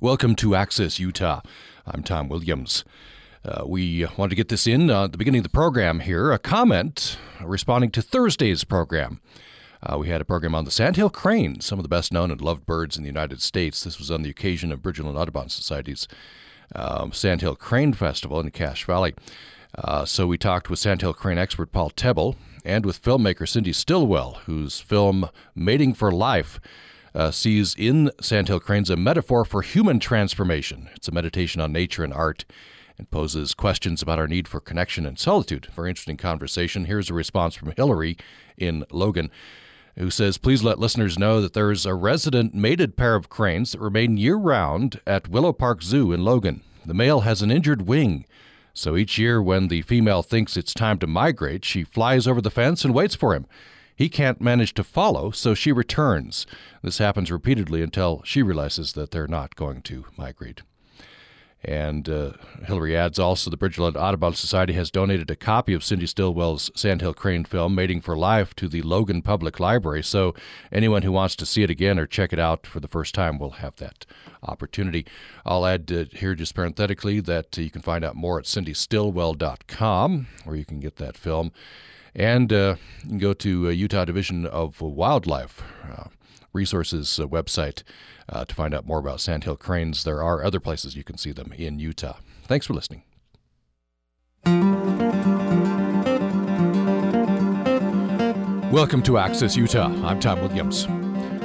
Welcome to Access Utah. I'm Tom Williams. Uh, we wanted to get this in uh, at the beginning of the program here a comment responding to Thursday's program. Uh, we had a program on the sandhill crane, some of the best known and loved birds in the United States. This was on the occasion of Bridgerland Audubon Society's um, Sandhill Crane Festival in Cache Valley. Uh, so we talked with Sandhill Crane expert Paul Tebbel and with filmmaker Cindy Stillwell, whose film Mating for Life uh, sees in Sandhill Cranes a metaphor for human transformation. It's a meditation on nature and art and poses questions about our need for connection and solitude. Very interesting conversation. Here's a response from Hillary in Logan, who says, Please let listeners know that there is a resident mated pair of cranes that remain year round at Willow Park Zoo in Logan. The male has an injured wing. So each year, when the female thinks it's time to migrate, she flies over the fence and waits for him. He can't manage to follow, so she returns. This happens repeatedly until she realizes that they're not going to migrate. And uh, Hillary adds also the Bridgerland Audubon Society has donated a copy of Cindy Stillwell's Sandhill Crane film, Mating for Life, to the Logan Public Library. So anyone who wants to see it again or check it out for the first time will have that opportunity. I'll add uh, here just parenthetically that you can find out more at cindystillwell.com, where you can get that film. And uh, you can go to uh, Utah Division of Wildlife uh, Resources website to find out more about sandhill cranes. There are other places you can see them in Utah. Thanks for listening. Welcome to Access Utah. I'm Tom Williams.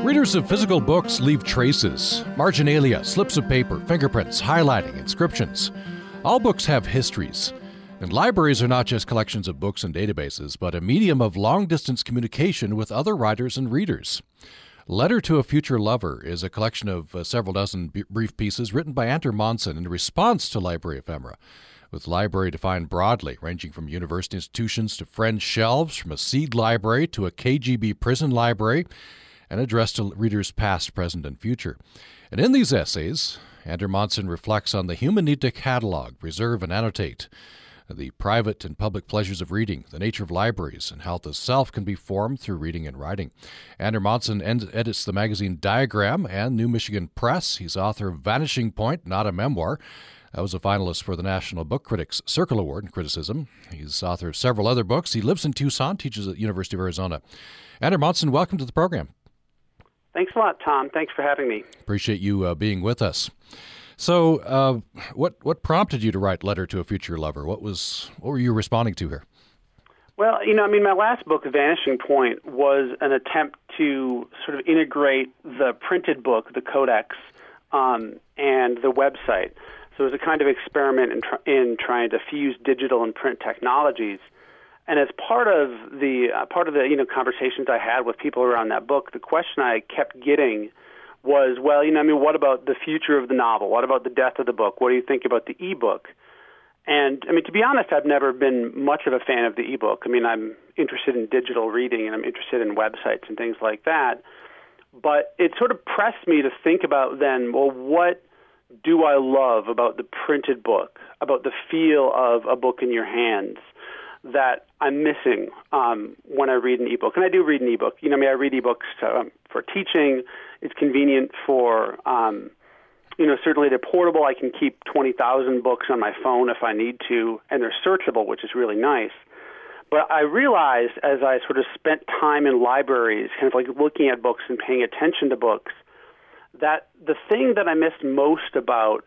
Readers of physical books leave traces, marginalia, slips of paper, fingerprints, highlighting, inscriptions. All books have histories. And libraries are not just collections of books and databases, but a medium of long distance communication with other writers and readers. Letter to a Future Lover is a collection of uh, several dozen b- brief pieces written by Anders Monson in response to library ephemera, with library defined broadly, ranging from university institutions to friend shelves, from a seed library to a KGB prison library, and addressed to readers past, present, and future. And in these essays, Anders Monson reflects on the human need to catalog, preserve, and annotate the private and public pleasures of reading, the nature of libraries, and how the self can be formed through reading and writing. Ander Monson edits the magazine Diagram and New Michigan Press. He's author of Vanishing Point, not a memoir. That was a finalist for the National Book Critics Circle Award in Criticism. He's author of several other books. He lives in Tucson, teaches at University of Arizona. Ander Monson, welcome to the program. Thanks a lot, Tom. Thanks for having me. Appreciate you uh, being with us. So, uh, what what prompted you to write "Letter to a Future Lover"? What was what were you responding to here? Well, you know, I mean, my last book, Vanishing Point, was an attempt to sort of integrate the printed book, the codex, um, and the website. So it was a kind of experiment in, tr- in trying to fuse digital and print technologies. And as part of the uh, part of the you know conversations I had with people around that book, the question I kept getting was, well, you know, I mean, what about the future of the novel? What about the death of the book? What do you think about the ebook? And I mean, to be honest, I've never been much of a fan of the ebook. I mean, I'm interested in digital reading and I'm interested in websites and things like that. But it sort of pressed me to think about then, well, what do I love about the printed book, about the feel of a book in your hands that I'm missing um, when I read an ebook? And I do read an ebook. You know, I mean, I read ebooks um, for teaching. It's convenient for, um, you know, certainly they're portable. I can keep 20,000 books on my phone if I need to, and they're searchable, which is really nice. But I realized as I sort of spent time in libraries, kind of like looking at books and paying attention to books, that the thing that I missed most about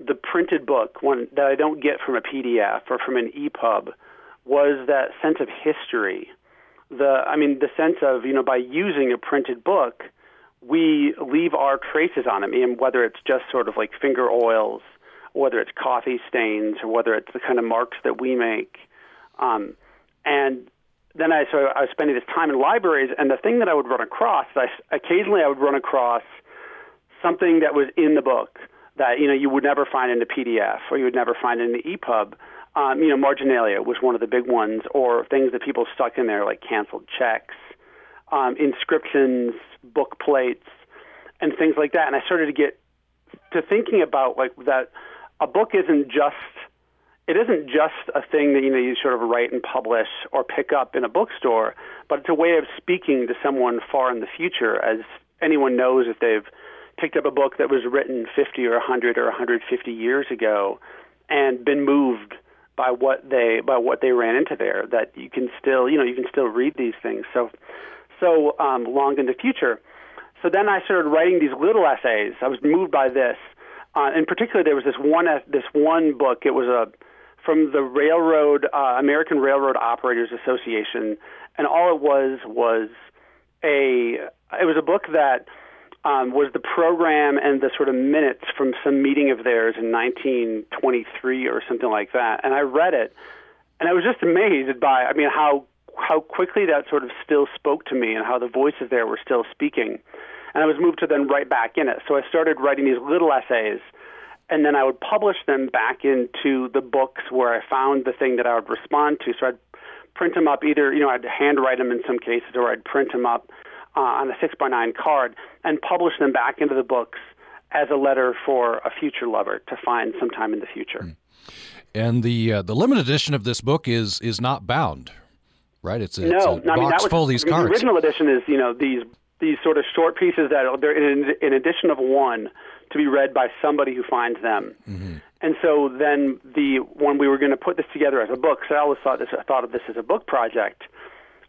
the printed book one that I don't get from a PDF or from an EPUB was that sense of history. The I mean the sense of, you know, by using a printed book, we leave our traces on them, mean, whether it's just sort of like finger oils, whether it's coffee stains, or whether it's the kind of marks that we make. Um, and then I so I was spending this time in libraries, and the thing that I would run across, I, occasionally I would run across something that was in the book that you know you would never find in the PDF or you would never find in the EPUB. Um, you know, marginalia was one of the big ones, or things that people stuck in there like canceled checks, um, inscriptions, book plates, and things like that. And I started to get to thinking about like that a book isn't just it isn't just a thing that you know you sort of write and publish or pick up in a bookstore, but it's a way of speaking to someone far in the future, as anyone knows if they've picked up a book that was written 50 or 100 or 150 years ago and been moved by what they by what they ran into there that you can still you know you can still read these things so so um, long in the future. So then I started writing these little essays. I was moved by this. Uh, in particular there was this one this one book. It was a from the railroad uh, American Railroad Operators Association. And all it was was a it was a book that um, was the program and the sort of minutes from some meeting of theirs in 1923 or something like that. And I read it, and I was just amazed by, I mean, how how quickly that sort of still spoke to me, and how the voices there were still speaking. And I was moved to then write back in it. So I started writing these little essays, and then I would publish them back into the books where I found the thing that I would respond to. So I'd print them up either, you know, I'd handwrite them in some cases, or I'd print them up uh, on a six by nine card and publish them back into the books as a letter for a future lover to find sometime in the future. Hmm. And the uh, the limited edition of this book is is not bound, right? It's a, no, it's a no, box I mean, that was, full of these mean, cards. The original edition is you know these these sort of short pieces that are they're in an edition of one to be read by somebody who finds them. Mm-hmm. And so then the when we were going to put this together as a book, so I always thought this I thought of this as a book project.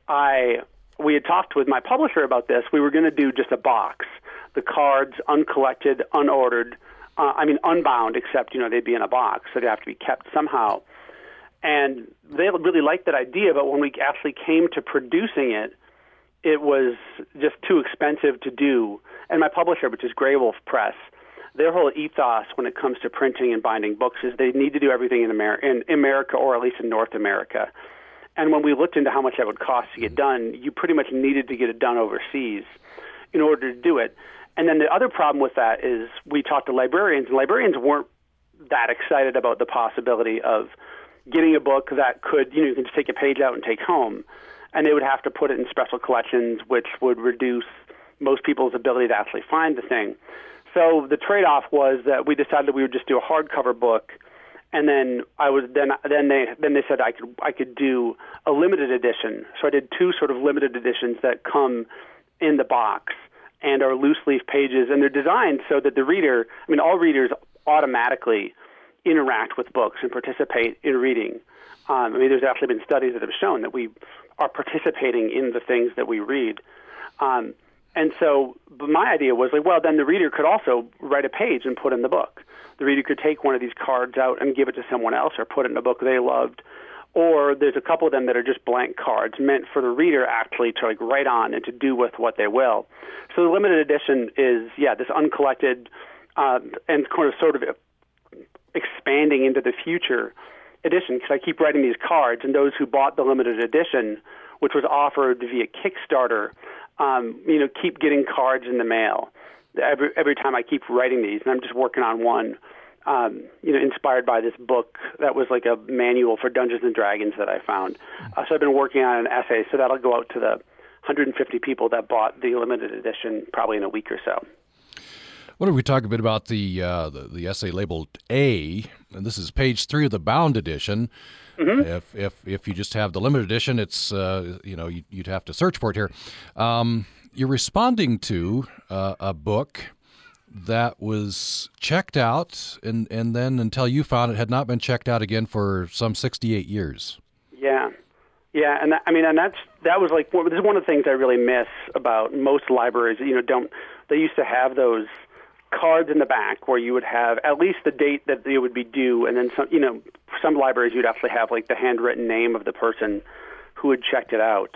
I we had talked with my publisher about this. We were going to do just a box, the cards uncollected, unordered. Uh, I mean, unbound, except you know they'd be in a box, so they have to be kept somehow. And they really liked that idea, but when we actually came to producing it, it was just too expensive to do. And my publisher, which is Graywolf Press, their whole ethos when it comes to printing and binding books is they need to do everything in, Amer- in America or at least in North America. And when we looked into how much that would cost to get done, you pretty much needed to get it done overseas in order to do it. And then the other problem with that is we talked to librarians, and librarians weren't that excited about the possibility of getting a book that could, you know, you can just take a page out and take home. And they would have to put it in special collections, which would reduce most people's ability to actually find the thing. So the trade off was that we decided we would just do a hardcover book and then I was then then they then they said I could I could do a limited edition. So I did two sort of limited editions that come in the box and are loose leaf pages, and they're designed so that the reader, I mean, all readers automatically interact with books and participate in reading. Um, I mean, there's actually been studies that have shown that we are participating in the things that we read. Um, and so my idea was like, well, then the reader could also write a page and put in the book the reader could take one of these cards out and give it to someone else or put it in a book they loved. Or there's a couple of them that are just blank cards meant for the reader actually to like write on and to do with what they will. So the limited edition is yeah this uncollected uh, and kind of sort of expanding into the future edition because I keep writing these cards and those who bought the limited edition, which was offered via Kickstarter, um, you know keep getting cards in the mail every every time I keep writing these, and I'm just working on one. Um, you know, inspired by this book that was like a manual for Dungeons and Dragons that I found. Uh, so I've been working on an essay, so that'll go out to the 150 people that bought the limited edition probably in a week or so. What if we talk a bit about the, uh, the, the essay labeled A? And this is page three of the bound edition. Mm-hmm. If if if you just have the limited edition, it's uh, you know you, would have to search for it here. Um, you're responding to uh, a book that was checked out, and, and then until you found it, had not been checked out again for some 68 years. Yeah. Yeah, and that, I mean, and that's that was like this is one of the things I really miss about most libraries. You know, don't they used to have those cards in the back where you would have at least the date that it would be due, and then some. You know, some libraries you'd actually have like the handwritten name of the person who had checked it out.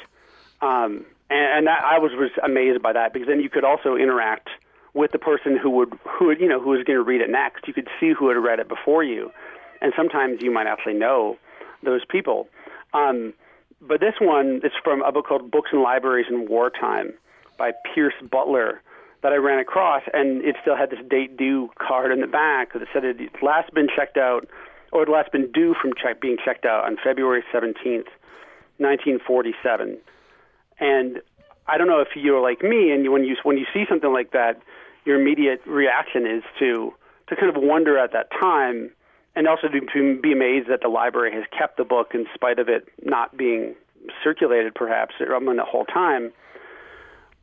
Um, and, and that, I was was amazed by that because then you could also interact with the person who would who would, you know who was going to read it next. You could see who had read it before you, and sometimes you might actually know those people. Um, but this one is from a book called Books and Libraries in Wartime by Pierce Butler that I ran across, and it still had this date due card in the back that said it had last been checked out, or had last been due from check, being checked out on February 17th, 1947. And I don't know if you're like me, and when you when you see something like that, your immediate reaction is to to kind of wonder at that time, and also to, to be amazed that the library has kept the book in spite of it not being circulated, perhaps, I the whole time.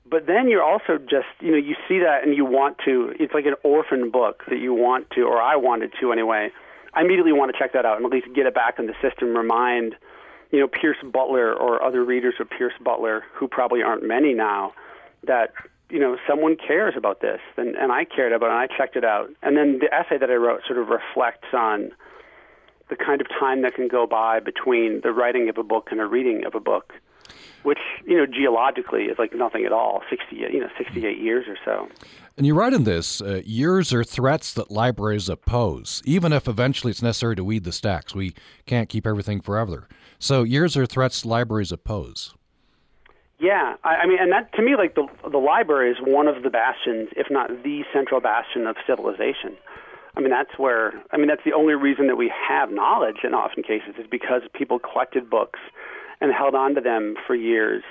But then you're also just you know you see that and you want to it's like an orphan book that you want to or i wanted to anyway. I immediately want to check that out and at least get it back in the system remind you know pierce butler or other readers of pierce butler who probably aren't many now that you know someone cares about this and and i cared about it and i checked it out. And then the essay that i wrote sort of reflects on the kind of time that can go by between the writing of a book and a reading of a book which you know geologically is like nothing at all 60 you know 68 years or so. And you write in this uh, years are threats that libraries oppose even if eventually it's necessary to weed the stacks. We can't keep everything forever. So years are threats libraries oppose. Yeah I, I mean and that to me like the the library is one of the bastions if not the central bastion of civilization. I mean, that's where, I mean, that's the only reason that we have knowledge in often cases is because people collected books and held on to them for years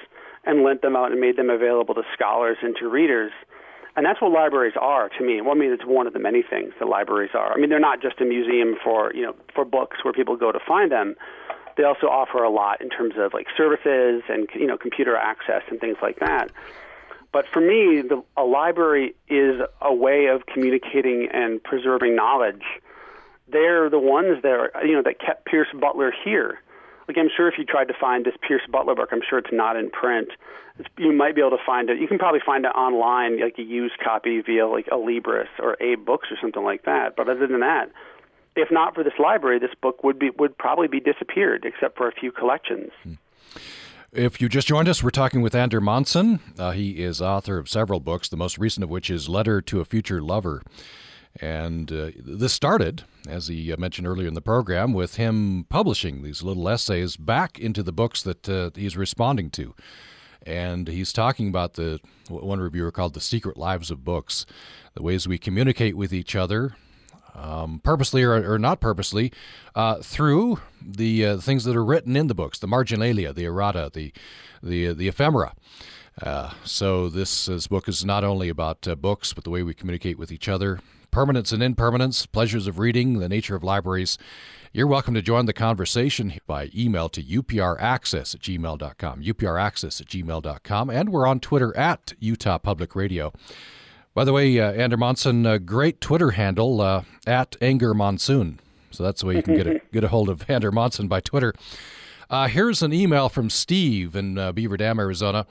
and lent them out and made them available to scholars and to readers. And that's what libraries are to me. Well, I mean, it's one of the many things that libraries are. I mean, they're not just a museum for you know for books where people go to find them. They also offer a lot in terms of like services and you know computer access and things like that. But for me, the, a library is a way of communicating and preserving knowledge. They're the ones that are, you know that kept Pierce Butler here like I'm sure if you tried to find this Pierce Butler book, I'm sure it's not in print. It's, you might be able to find it. You can probably find it online, like a used copy via like Alibris or Abe Books or something like that. But other than that, if not for this library, this book would be would probably be disappeared, except for a few collections. If you just joined us, we're talking with Ander Monson. Uh, he is author of several books, the most recent of which is Letter to a Future Lover. And uh, this started, as he uh, mentioned earlier in the program, with him publishing these little essays back into the books that uh, he's responding to. And he's talking about the what one reviewer called the secret lives of books, the ways we communicate with each other, um, purposely or, or, not purposely, uh, through the uh, things that are written in the books, the marginalia, the errata, the the the ephemera. Uh, so this, this, book is not only about uh, books, but the way we communicate with each other, permanence and impermanence, pleasures of reading, the nature of libraries. You're welcome to join the conversation by email to upraccess at gmail.com, upraccess at gmail.com, and we're on Twitter at Utah Public Radio. By the way, uh, Ander Monson, a great Twitter handle uh, at Anger Monsoon. So that's the way you can get a, get a hold of Ander Monson by Twitter. Uh, here's an email from Steve in uh, Beaver Dam, Arizona.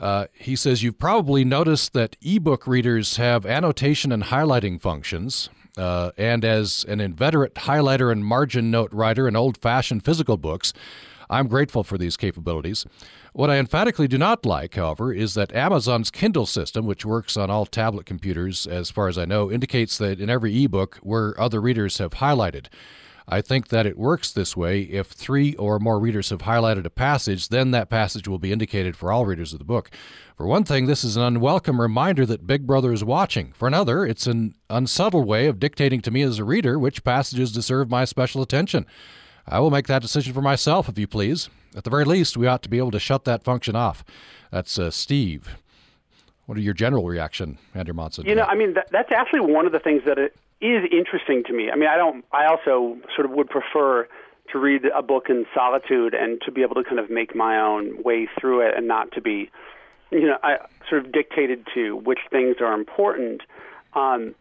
Uh, he says you've probably noticed that ebook readers have annotation and highlighting functions. Uh, and as an inveterate highlighter and margin note writer in old fashioned physical books, I'm grateful for these capabilities. What I emphatically do not like, however, is that Amazon's Kindle system, which works on all tablet computers, as far as I know, indicates that in every ebook where other readers have highlighted. I think that it works this way. If three or more readers have highlighted a passage, then that passage will be indicated for all readers of the book. For one thing, this is an unwelcome reminder that Big Brother is watching. For another, it's an unsubtle way of dictating to me as a reader which passages deserve my special attention. I will make that decision for myself, if you please. At the very least, we ought to be able to shut that function off. That's uh, Steve. What are your general reaction, Ander Monson? You know, I mean, that, that's actually one of the things that it, is interesting to me. I mean, I don't. I also sort of would prefer to read a book in solitude and to be able to kind of make my own way through it and not to be, you know, I, sort of dictated to which things are important. Um,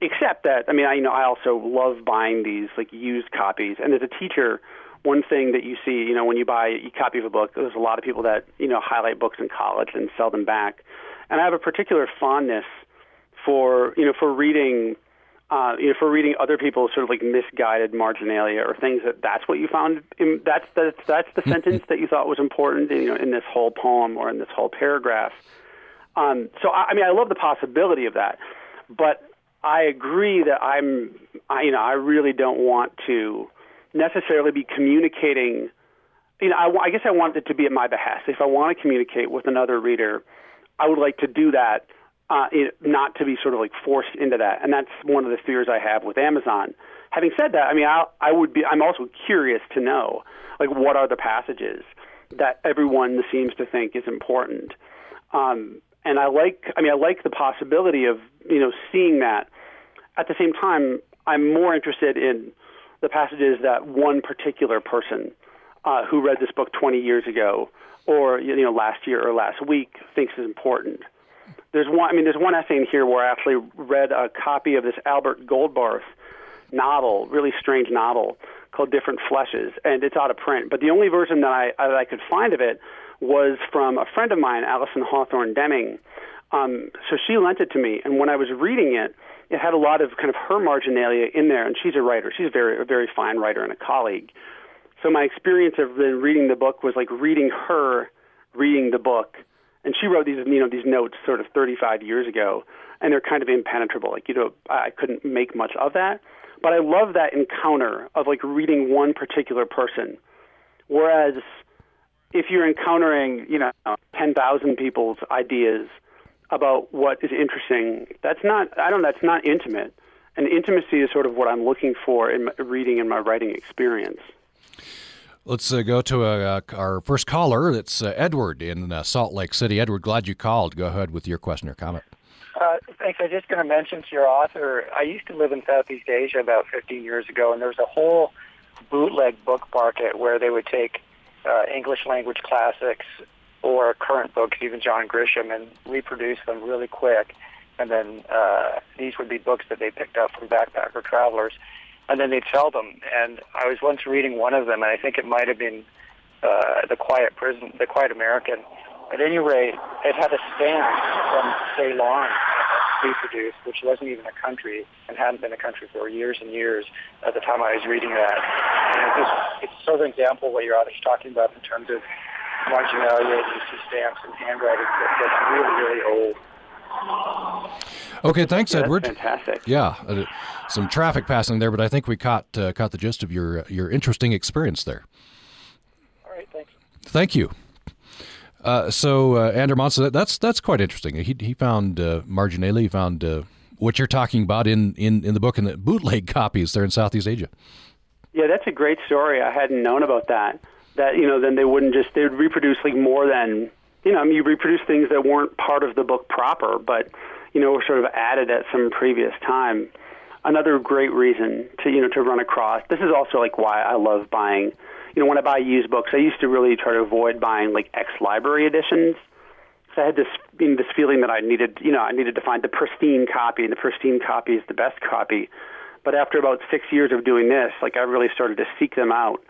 except that, I mean, I you know, I also love buying these like used copies. And as a teacher, one thing that you see, you know, when you buy a copy of a book, there's a lot of people that you know highlight books in college and sell them back. And I have a particular fondness for you know for reading uh, you know, for reading other people's sort of like misguided marginalia or things that that's what you found. In, that's that's that's the sentence that you thought was important, you know, in this whole poem or in this whole paragraph. Um, so I, I mean, I love the possibility of that, but I agree that I'm, I, you know, I really don't want to necessarily be communicating. You know, I, I guess I want it to be at my behest. If I want to communicate with another reader, I would like to do that uh, it, not to be sort of like forced into that. And that's one of the fears I have with Amazon. Having said that, I mean, I, I would be. I'm also curious to know, like, what are the passages that everyone seems to think is important. Um, and I like. I mean, I like the possibility of you know seeing that. At the same time, I'm more interested in the passages that one particular person uh, who read this book 20 years ago or you know last year or last week thinks is important. There's one. I mean, there's one essay in here where I actually read a copy of this Albert Goldbarth novel, really strange novel called Different Fleshes, and it's out of print. But the only version that I that I could find of it was from a friend of mine, Alison Hawthorne Deming. Um, so she lent it to me, and when I was reading it, it had a lot of kind of her marginalia in there. And she's a writer; she's a very a very fine writer and a colleague. So my experience of then reading the book was like reading her reading the book, and she wrote these you know these notes sort of 35 years ago, and they're kind of impenetrable. Like you know, I couldn't make much of that, but I love that encounter of like reading one particular person, whereas if you're encountering you know 10,000 people's ideas about what is interesting, that's not I don't that's not intimate. And intimacy is sort of what I'm looking for in my reading and my writing experience. Let's uh, go to uh, our first caller. It's uh, Edward in uh, Salt Lake City. Edward, glad you called. Go ahead with your question or comment. Uh, thanks. I was just going to mention to your author, I used to live in Southeast Asia about 15 years ago, and there was a whole bootleg book market where they would take uh, English language classics or current books, even John Grisham, and reproduce them really quick. And then these would be books that they picked up from backpacker travelers and then they'd sell them. And I was once reading one of them, and I think it might have been uh, the Quiet Prison, the Quiet American. At any rate, it had a stamp from Ceylon reproduced, which wasn't even a country and hadn't been a country for years and years at the time I was reading that. And it's, it's sort of an example of what your author's talking about in terms of marginalia, you see stamps and handwriting that, that's really, really old. Okay, thanks, yeah, Edward. fantastic. Yeah, uh, some traffic passing there, but I think we caught uh, caught the gist of your your interesting experience there. All right, thanks. Thank you. Uh, so uh, Ander Monson, that's that's quite interesting. He he found uh, marginalia. He found uh, what you're talking about in, in, in the book and the bootleg copies there in Southeast Asia. Yeah, that's a great story. I hadn't known about that. That you know, then they wouldn't just they would reproduce like more than you know. I mean, you reproduce things that weren't part of the book proper, but you know, were sort of added at some previous time. Another great reason to you know to run across. This is also like why I love buying. You know, when I buy used books, I used to really try to avoid buying like ex library editions. So I had this you know, this feeling that I needed you know I needed to find the pristine copy, and the pristine copy is the best copy. But after about six years of doing this, like I really started to seek them out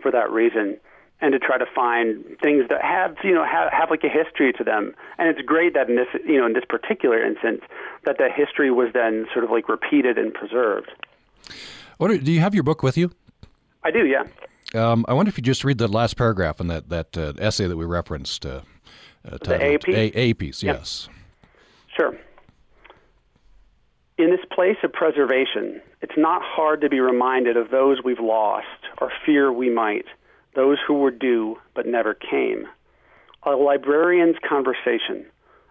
for that reason and to try to find things that have you know have, have like a history to them. And it's great that in this you know in this particular instance that that history was then sort of like repeated and preserved. What are, do you have your book with you? I do, yeah. Um, I wonder if you just read the last paragraph in that that uh, essay that we referenced. Uh, uh, the A piece. A, a piece, yes. Sure. In this place of preservation, it's not hard to be reminded of those we've lost or fear we might those who were due but never came. A librarian's conversation,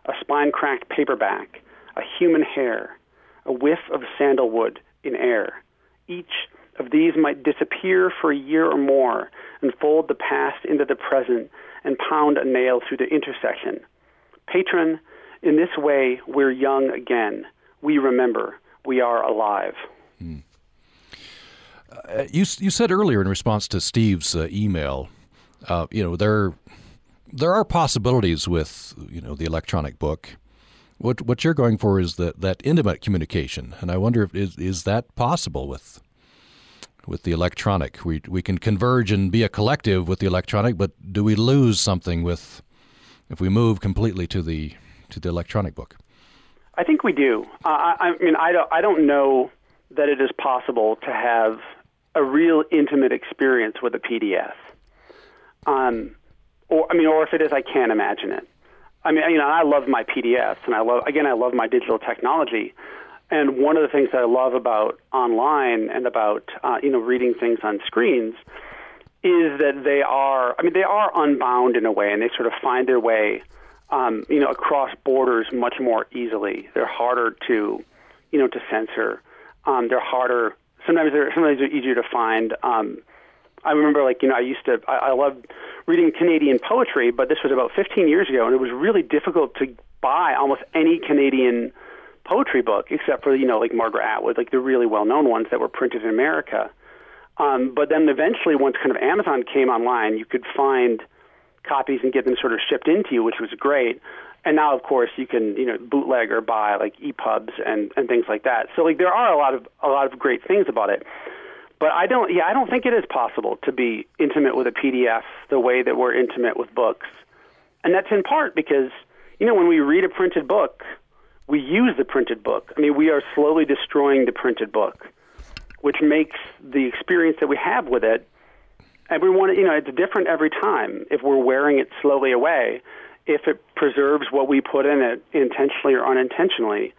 a spine cracked paperback, a human hair, a whiff of sandalwood in air. Each of these might disappear for a year or more and fold the past into the present and pound a nail through the intersection. Patron, in this way, we're young again. We remember. We are alive. Hmm. Uh, you you said earlier in response to Steve's uh, email, uh, you know there there are possibilities with you know the electronic book. What what you're going for is that that intimate communication, and I wonder if is is that possible with with the electronic? We we can converge and be a collective with the electronic, but do we lose something with if we move completely to the to the electronic book? I think we do. I, I mean, I don't I don't know that it is possible to have a real intimate experience with a PDF. Um, or I mean, or if it is, I can't imagine it. I mean, you know, I love my PDFs, and I love again, I love my digital technology. And one of the things that I love about online and about uh, you know reading things on screens is that they are, I mean, they are unbound in a way, and they sort of find their way, um, you know, across borders much more easily. They're harder to, you know, to censor. Um, they're harder sometimes they're sometimes they're easier to find. Um, I remember, like you know, I used to I, I loved reading Canadian poetry, but this was about 15 years ago, and it was really difficult to buy almost any Canadian poetry book except for you know like Margaret Atwood, like the really well-known ones that were printed in America. Um, but then eventually, once kind of Amazon came online, you could find copies and get them sort of shipped into you, which was great. And now, of course, you can you know bootleg or buy like EPUBs and and things like that. So like there are a lot of a lot of great things about it. But I don't yeah I don't think it is possible to be intimate with a PDF the way that we're intimate with books, and that's in part because you know when we read a printed book, we use the printed book. I mean we are slowly destroying the printed book which makes the experience that we have with it everyone you know it's different every time if we're wearing it slowly away if it preserves what we put in it intentionally or unintentionally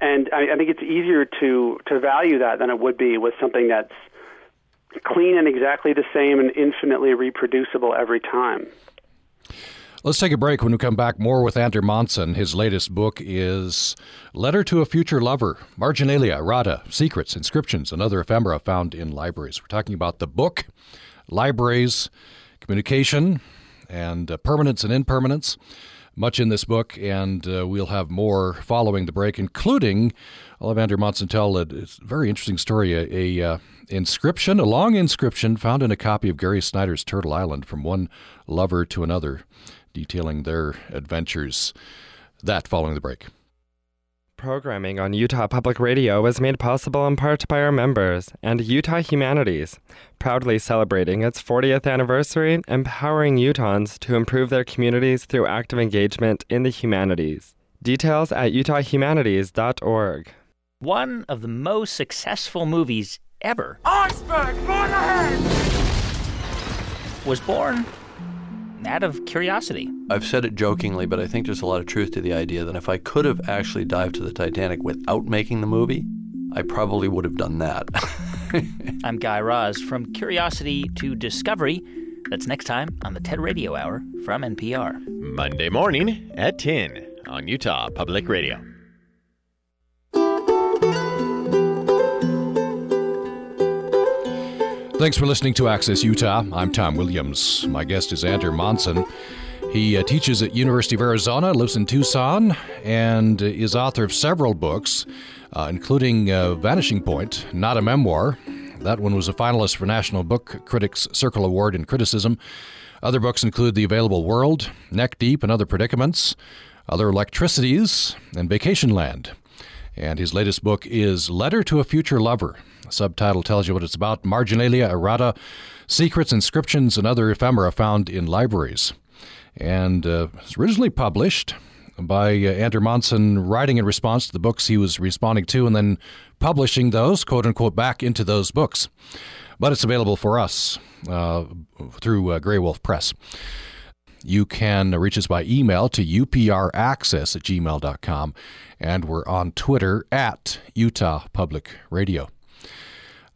and I, I think it's easier to to value that than it would be with something that's clean and exactly the same and infinitely reproducible every time Let's take a break. When we come back, more with Ander Monson. His latest book is Letter to a Future Lover Marginalia, Errata, Secrets, Inscriptions, and Other Ephemera Found in Libraries. We're talking about the book, libraries, communication, and uh, permanence and impermanence. Much in this book, and uh, we'll have more following the break, including Ander Monson a, a very interesting story. A, a uh, inscription, a long inscription found in a copy of Gary Snyder's Turtle Island from one lover to another detailing their adventures. That following the break. Programming on Utah Public Radio is made possible in part by our members and Utah Humanities, proudly celebrating its 40th anniversary, empowering Utahns to improve their communities through active engagement in the humanities. Details at utahhumanities.org. One of the most successful movies ever Iceberg, right ahead! was born out of curiosity. I've said it jokingly, but I think there's a lot of truth to the idea that if I could have actually dived to the Titanic without making the movie, I probably would have done that. I'm Guy Raz from Curiosity to Discovery. That's next time on the TED Radio Hour from NPR. Monday morning at 10 on Utah Public Radio. Thanks for listening to Access Utah. I'm Tom Williams. My guest is Ander Monson. He uh, teaches at University of Arizona, lives in Tucson, and is author of several books, uh, including uh, Vanishing Point, not a memoir. That one was a finalist for National Book Critics Circle Award in Criticism. Other books include The Available World, Neck Deep and Other Predicaments, Other Electricities, and Vacation Land. And his latest book is Letter to a Future Lover subtitle tells you what it's about Marginalia errata, secrets, inscriptions, and other ephemera found in libraries. And uh, it's originally published by uh, Ander Monson, writing in response to the books he was responding to, and then publishing those, quote unquote, back into those books. But it's available for us uh, through uh, Graywolf Press. You can reach us by email to upraccess at gmail.com, and we're on Twitter at Utah Public Radio.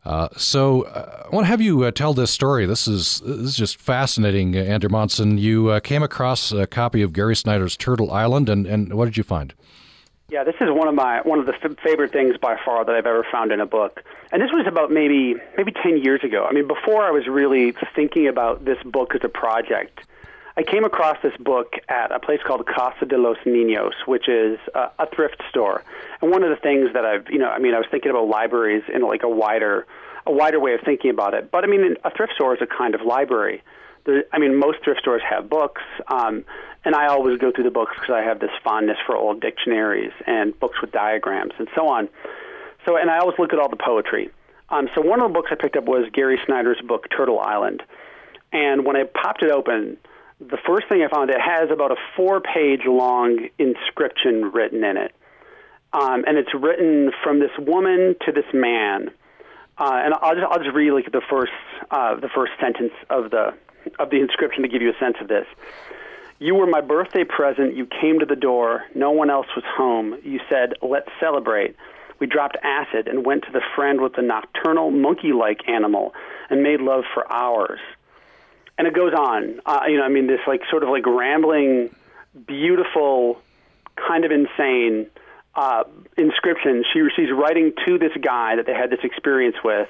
Uh, so uh, I want to have you uh, tell this story. This is this is just fascinating, uh, Ander Monson. You uh, came across a copy of Gary Snyder's Turtle Island, and, and what did you find? Yeah, this is one of my one of the f- favorite things by far that I've ever found in a book. And this was about maybe maybe 10 years ago. I mean, before I was really thinking about this book as a project. I came across this book at a place called Casa de los Niños, which is a, thrift store. And one of the things that I've, you know, I mean, I was thinking about libraries in like a wider, a wider way of thinking about it. But I mean, a thrift store is a kind of library. There, I mean, most thrift stores have books, um, and I always go through the books because I have this fondness for old dictionaries and books with diagrams and so on. So, and I always look at all the poetry. Um, so, one of the books I picked up was Gary Snyder's book Turtle Island, and when I popped it open the first thing I found, it has about a four page long inscription written in it. Um, and it's written from this woman to this man. Uh, and I'll just, I'll just read like the first, uh, the first sentence of the, of the inscription to give you a sense of this. You were my birthday present. You came to the door. No one else was home. You said, let's celebrate. We dropped acid and went to the friend with the nocturnal monkey like animal and made love for hours and it goes on. Uh, you know, I mean, this like sort of like rambling, beautiful, kind of insane uh, inscription. She she's writing to this guy that they had this experience with,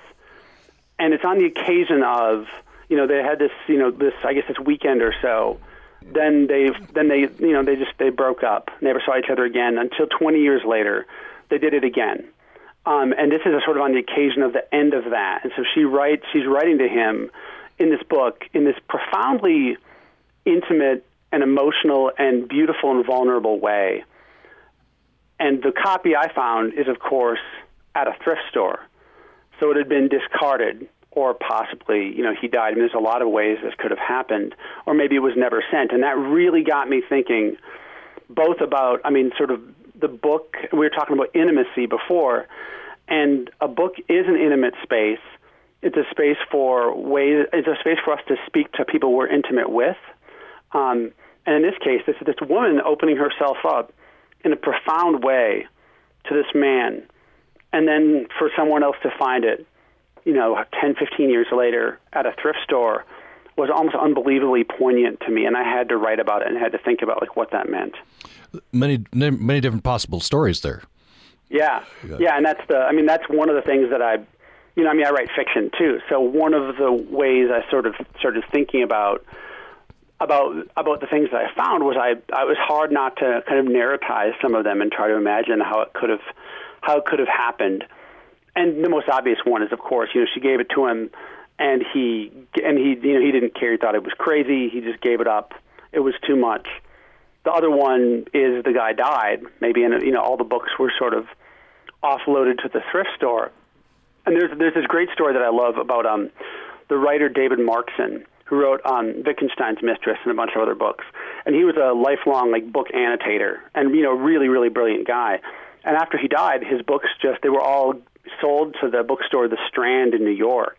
and it's on the occasion of you know they had this you know this I guess this weekend or so. Then they then they you know they just they broke up. Never saw each other again until 20 years later. They did it again. Um, and this is a sort of on the occasion of the end of that. And so she writes, she's writing to him in this book in this profoundly intimate and emotional and beautiful and vulnerable way. And the copy I found is, of course, at a thrift store. So it had been discarded, or possibly, you know, he died. I mean, there's a lot of ways this could have happened, or maybe it was never sent. And that really got me thinking both about, I mean, sort of the book, we were talking about intimacy before, and a book is an intimate space. It's a space for ways, it's a space for us to speak to people we're intimate with. Um, and in this case, this, this woman opening herself up in a profound way to this man, and then for someone else to find it, you know, 10, 15 years later at a thrift store was almost unbelievably poignant to me, and I had to write about it and had to think about like what that meant. Many, many different possible stories there. Yeah, yeah, and that's the. I mean, that's one of the things that I, you know, I mean, I write fiction too. So one of the ways I sort of started thinking about about about the things that I found was I I was hard not to kind of narratize some of them and try to imagine how it could have how it could have happened. And the most obvious one is, of course, you know, she gave it to him, and he and he you know he didn't care. He thought it was crazy. He just gave it up. It was too much. The other one is the guy died. Maybe and you know all the books were sort of offloaded to the thrift store. And there's there's this great story that I love about um, the writer David Markson, who wrote um, Wittgenstein's Mistress and a bunch of other books. And he was a lifelong like book annotator, and you know really really brilliant guy. And after he died, his books just they were all sold to the bookstore The Strand in New York.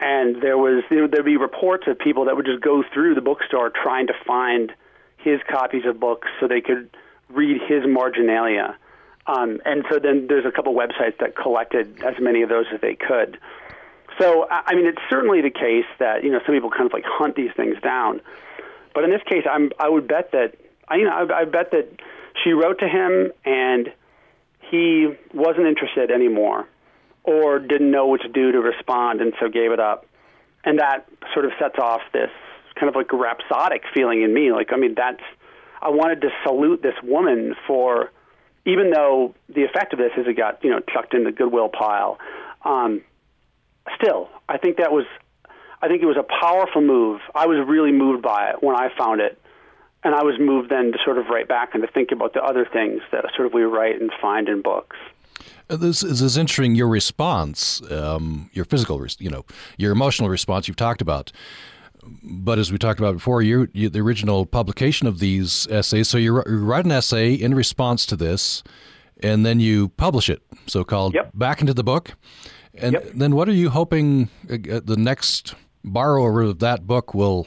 And there was there'd be reports of people that would just go through the bookstore trying to find his copies of books so they could read his marginalia. Um, and so then there's a couple websites that collected as many of those as they could. So I mean, it's certainly the case that you know some people kind of like hunt these things down, but in this case, I'm I would bet that I you know I, I bet that she wrote to him and he wasn't interested anymore, or didn't know what to do to respond, and so gave it up, and that sort of sets off this kind of like rhapsodic feeling in me. Like I mean, that's I wanted to salute this woman for even though the effect of this is it got you know chucked in the goodwill pile. Um, still, I think that was, I think it was a powerful move. I was really moved by it when I found it, and I was moved then to sort of write back and to think about the other things that sort of we write and find in books. Uh, this, this is interesting. Your response, um, your physical, you know, your emotional response. You've talked about but as we talked about before, you, you, the original publication of these essays. So you, you, write an essay in response to this, and then you publish it, so called yep. back into the book. And yep. then what are you hoping uh, the next borrower of that book will?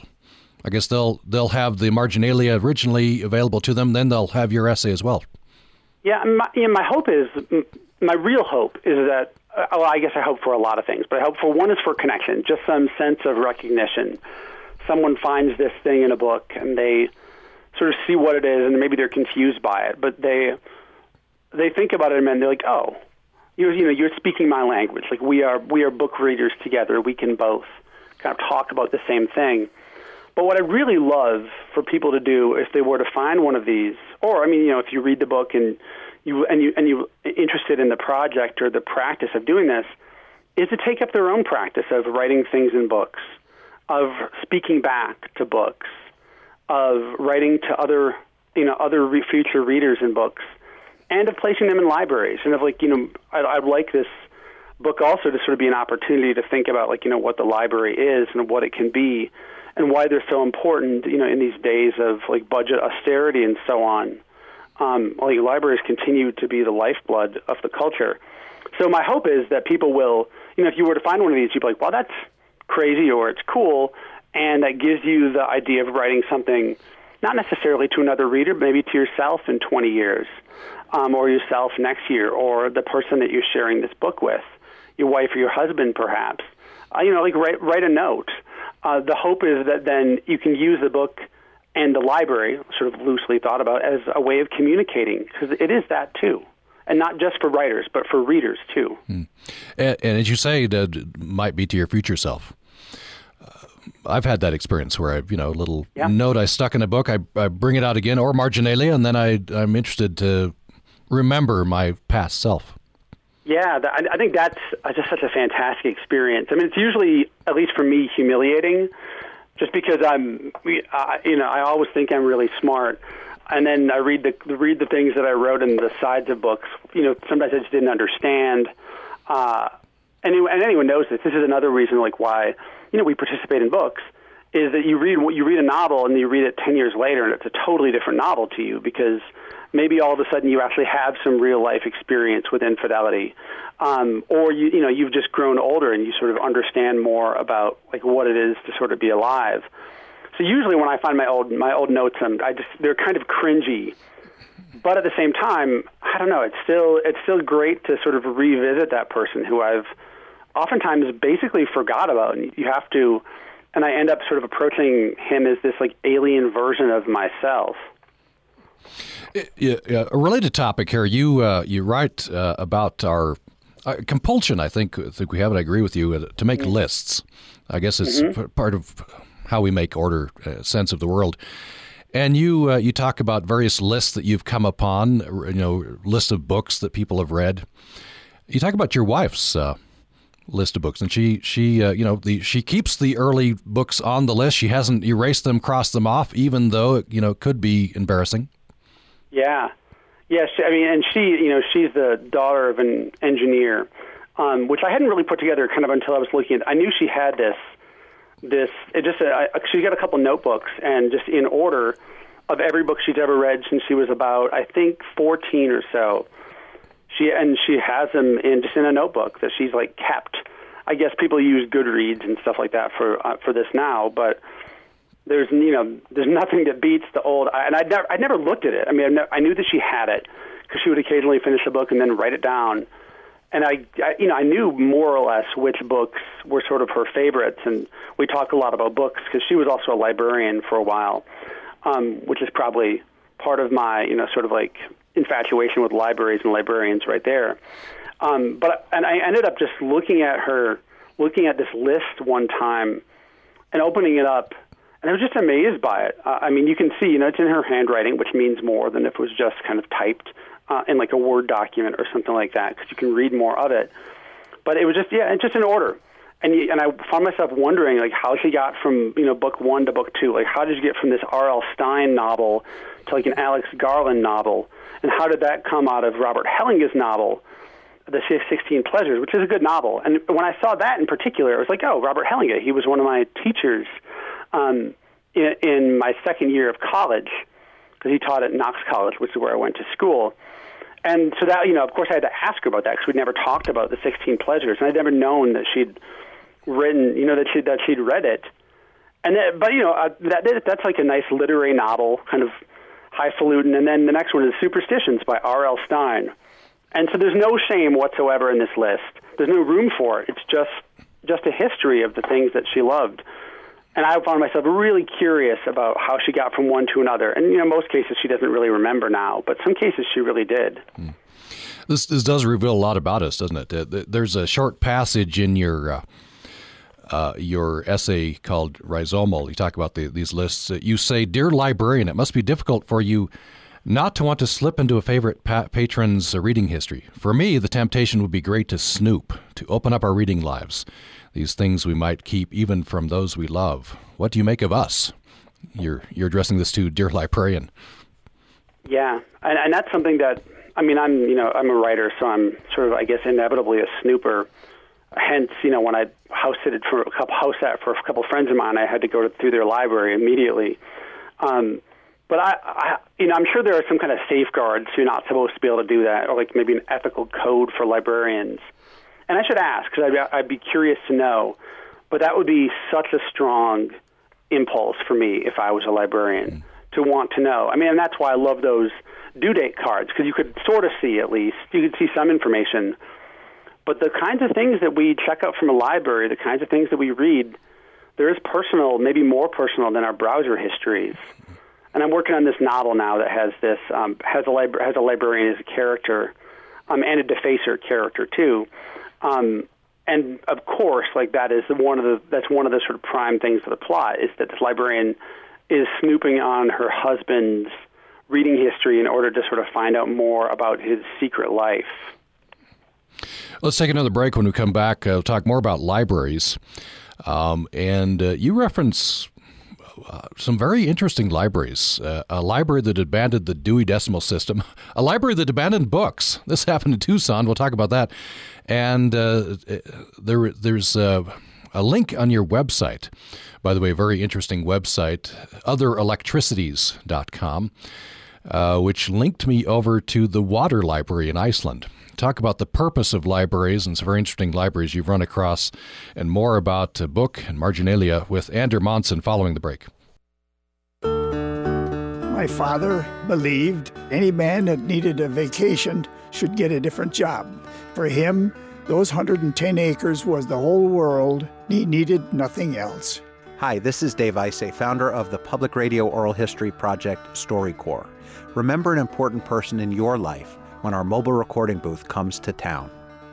I guess they'll they'll have the marginalia originally available to them. Then they'll have your essay as well. Yeah, my, yeah, my hope is my real hope is that uh, well, I guess I hope for a lot of things, but I hope for one is for connection, just some sense of recognition. Someone finds this thing in a book and they sort of see what it is, and maybe they're confused by it, but they they think about it and then they're like, oh, you're you know you're speaking my language. Like we are we are book readers together. We can both kind of talk about the same thing. But what I really love for people to do if they were to find one of these, or I mean, you know, if you read the book and you and you and you interested in the project or the practice of doing this, is to take up their own practice of writing things in books, of speaking back to books, of writing to other you know other re- future readers in books, and of placing them in libraries. And of like you know, I, I'd like this book also to sort of be an opportunity to think about like you know what the library is and what it can be and why they're so important you know in these days of like budget austerity and so on um, like libraries continue to be the lifeblood of the culture so my hope is that people will you know if you were to find one of these you'd be like well that's crazy or it's cool and that gives you the idea of writing something not necessarily to another reader but maybe to yourself in 20 years um, or yourself next year or the person that you're sharing this book with your wife or your husband, perhaps. Uh, you know, like write write a note. Uh, the hope is that then you can use the book and the library, sort of loosely thought about, as a way of communicating, because it is that too, and not just for writers, but for readers too. Hmm. And, and, as you say, that might be to your future self. Uh, I've had that experience where I, you know, a little yeah. note I stuck in a book, I, I bring it out again, or marginalia, and then I, I'm interested to remember my past self. Yeah, I think that's uh, just such a fantastic experience. I mean, it's usually, at least for me, humiliating, just because I'm, uh, you know, I always think I'm really smart, and then I read the read the things that I wrote in the sides of books. You know, sometimes I just didn't understand. Uh, anyone, and anyone knows this. This is another reason, like why you know we participate in books, is that you read you read a novel and you read it ten years later, and it's a totally different novel to you because maybe all of a sudden you actually have some real life experience with infidelity, um, or you you know you've just grown older and you sort of understand more about like what it is to sort of be alive. So usually when I find my old my old notes, I'm, I just they're kind of cringy, but at the same time, I don't know. It's still it's still great to sort of revisit that person who I've oftentimes basically forgot about, and you have to. And I end up sort of approaching him as this like alien version of myself. Yeah, a related topic here. You uh, you write uh, about our uh, compulsion. I think I think we have it. I agree with you uh, to make mm-hmm. lists. I guess it's mm-hmm. p- part of how we make order uh, sense of the world. And you uh, you talk about various lists that you've come upon. You know, list of books that people have read. You talk about your wife's list of books, and she she uh, you know the she keeps the early books on the list. She hasn't erased them, crossed them off, even though you know it could be embarrassing. Yeah, yeah. She, I mean, and she, you know, she's the daughter of an engineer, um, which I hadn't really put together kind of until I was looking at. I knew she had this, this. It just, uh, she's got a couple notebooks, and just in order of every book she's ever read since she was about, I think, 14 or so. She and she has them in just in a notebook that she's like kept. I guess people use Goodreads and stuff like that for uh, for this now, but there's you know there's nothing that beats the old and I never I never looked at it. I mean I, never, I knew that she had it because she would occasionally finish a book and then write it down. And I, I, you know, I knew more or less which books were sort of her favorites, and we talk a lot about books because she was also a librarian for a while, um, which is probably part of my, you know, sort of like infatuation with libraries and librarians right there. Um, but and I ended up just looking at her, looking at this list one time, and opening it up and I was just amazed by it. Uh, I mean, you can see, you know, it's in her handwriting, which means more than if it was just kind of typed uh, in like a Word document or something like that, because you can read more of it. But it was just, yeah, it's just in order. And and I found myself wondering, like, how she got from you know book one to book two. Like, how did you get from this R.L. Stine novel to like an Alex Garland novel? And how did that come out of Robert Hellenga's novel, The Sixteen Pleasures, which is a good novel? And when I saw that in particular, I was like, oh, Robert Hellenga, he was one of my teachers um, in, in my second year of college because he taught at Knox College, which is where I went to school. And so that, you know, of course, I had to ask her about that because we'd never talked about the 16 Pleasures, and I'd never known that she'd written, you know, that she that she'd read it. And but you know, uh, that that's like a nice literary novel, kind of highfalutin. And then the next one is Superstitions by R.L. Stine, And so there's no shame whatsoever in this list. There's no room for it. It's just just a history of the things that she loved and I found myself really curious about how she got from one to another. And you know, most cases she doesn't really remember now, but some cases she really did. Hmm. This this does reveal a lot about us, doesn't it? There's a short passage in your. Uh, uh, your essay called Rhizomal. You talk about the, these lists. You say, Dear librarian, it must be difficult for you not to want to slip into a favorite pa- patron's reading history. For me, the temptation would be great to snoop, to open up our reading lives these things we might keep even from those we love. What do you make of us? You're you're addressing this to dear librarian. Yeah, and, and that's something that I mean I'm you know I'm a writer, so I'm sort of I guess inevitably a snooper. Hence, you know, when I house sitted for a couple house sat for a couple friends of mine, I had to go to, through their library immediately. Um, but I, I, you know, I'm sure there are some kind of safeguards. You're not supposed to be able to do that, or like maybe an ethical code for librarians. And I should ask because I'd, I'd be curious to know. But that would be such a strong impulse for me if I was a librarian to want to know. I mean, and that's why I love those due date cards because you could sort of see at least you could see some information. But the kinds of things that we check out from a library, the kinds of things that we read, there is personal, maybe more personal than our browser histories. And I'm working on this novel now that has this um, has a libra- has a librarian as a character, um, and a defacer character too. Um, and of course, like that is one of the that's one of the sort of prime things of the plot is that this librarian is snooping on her husband's reading history in order to sort of find out more about his secret life. Let's take another break. When we come back, uh, we'll talk more about libraries. Um, and uh, you reference uh, some very interesting libraries. Uh, a library that abandoned the Dewey Decimal System, a library that abandoned books. This happened in Tucson. We'll talk about that. And uh, there, there's a link on your website. By the way, a very interesting website, otherelectricities.com, uh, which linked me over to the Water Library in Iceland talk about the purpose of libraries and some very interesting libraries you've run across, and more about a book and marginalia with Ander Monson following the break. My father believed any man that needed a vacation should get a different job. For him, those 110 acres was the whole world. He needed nothing else. Hi, this is Dave Isay, founder of the public radio oral history project StoryCorps. Remember an important person in your life when our mobile recording booth comes to town.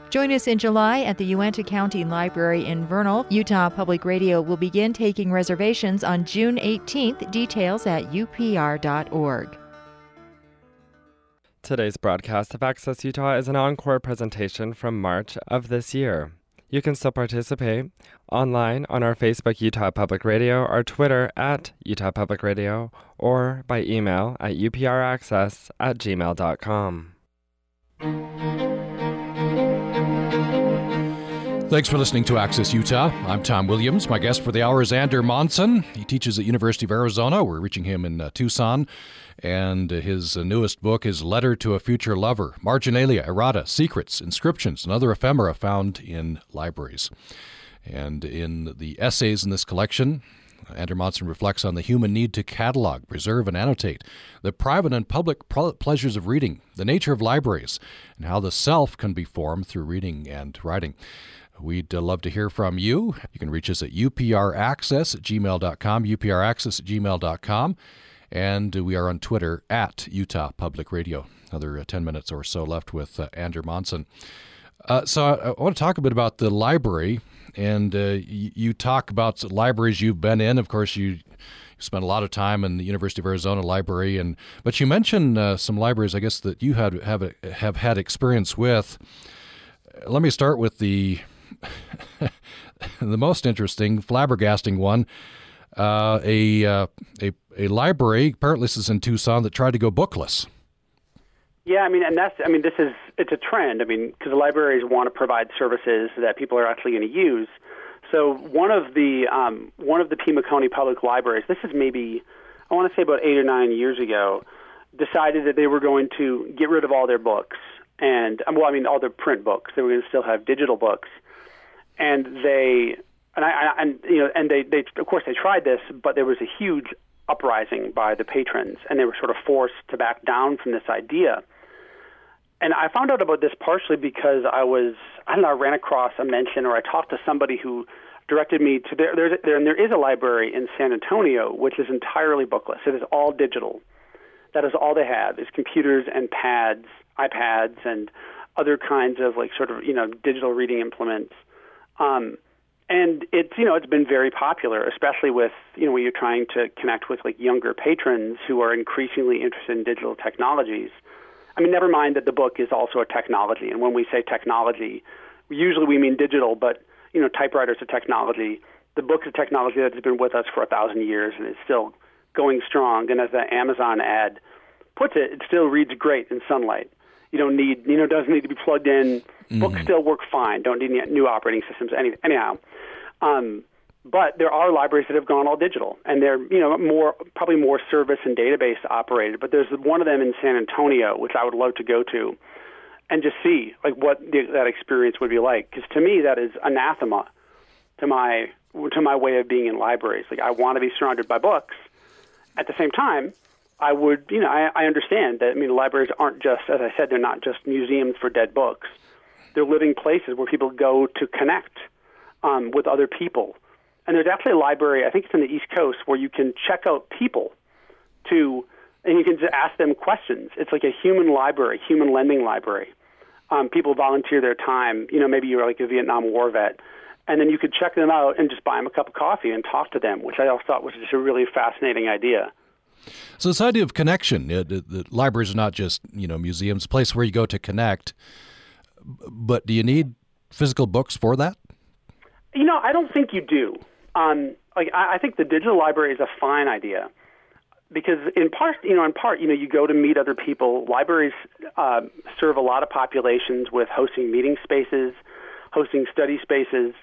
Join us in July at the Uintah County Library in Vernal. Utah Public Radio will begin taking reservations on June 18th. Details at upr.org. Today's broadcast of Access Utah is an encore presentation from March of this year. You can still participate online on our Facebook Utah Public Radio, our Twitter at Utah Public Radio, or by email at upraccess at gmail.com. Thanks for listening to Access Utah. I'm Tom Williams. My guest for the hour is Ander Monson. He teaches at University of Arizona. We're reaching him in uh, Tucson. And uh, his uh, newest book is Letter to a Future Lover Marginalia, Errata, Secrets, Inscriptions, and Other Ephemera Found in Libraries. And in the essays in this collection, Ander Monson reflects on the human need to catalog, preserve, and annotate the private and public pleasures of reading, the nature of libraries, and how the self can be formed through reading and writing. We'd uh, love to hear from you. You can reach us at upraccess at gmail.com, upraccess at gmail.com, and we are on Twitter at Utah Public Radio. Another uh, 10 minutes or so left with uh, Ander Monson. Uh, so I, I, want to talk a bit about the library and uh, you, talk about libraries you've been in. Of course, you, you spent a lot of time in the University of Arizona library, and but you mentioned uh, some libraries, I guess that you had have have had experience with. Let me start with the the most interesting, flabbergasting one. Uh, a, uh, a a library. Apparently, this is in Tucson that tried to go bookless. Yeah, I mean, and that's, I mean, this is, it's a trend. I mean, because libraries want to provide services that people are actually going to use. So one of the, um, one of the Pima County Public Libraries, this is maybe, I want to say about eight or nine years ago, decided that they were going to get rid of all their books. And, um, well, I mean, all their print books. They were going to still have digital books. And they, and I, and, you know, and they, they, of course, they tried this, but there was a huge uprising by the patrons, and they were sort of forced to back down from this idea and I found out about this partially because I was I don't know I ran across a mention or I talked to somebody who directed me to there there's there and there is a library in San Antonio which is entirely bookless. It is all digital. That is all they have is computers and pads, iPads and other kinds of like sort of you know digital reading implements. Um, and it's you know it's been very popular, especially with you know when you're trying to connect with like younger patrons who are increasingly interested in digital technologies. I mean, never mind that the book is also a technology. And when we say technology, usually we mean digital, but you know, typewriters are technology. The book is a technology that has been with us for a thousand years and is still going strong. And as the Amazon ad puts it, it still reads great in sunlight. You don't need, you know, doesn't need to be plugged in. Mm-hmm. Books still work fine. Don't need new operating systems. Any, anyhow, um, but there are libraries that have gone all digital, and they're you know more probably more service and database operated. But there's one of them in San Antonio, which I would love to go to, and just see like what the, that experience would be like. Because to me, that is anathema to my to my way of being in libraries. Like I want to be surrounded by books. At the same time, I would you know I, I understand that I mean libraries aren't just as I said they're not just museums for dead books. They're living places where people go to connect um, with other people and there's actually a library, I think it's in the East Coast, where you can check out people to, and you can just ask them questions. It's like a human library, human lending library. Um, people volunteer their time. You know, maybe you're like a Vietnam War vet, and then you could check them out and just buy them a cup of coffee and talk to them, which I also thought was just a really fascinating idea. So this idea of connection, it, it, the libraries are not just you know museums, a place where you go to connect, but do you need physical books for that? You know, I don't think you do. Um, like I, think the digital library is a fine idea because in part, you know, in part, you know, you go to meet other people. Libraries uh, serve a lot of populations with hosting meeting spaces, hosting study spaces,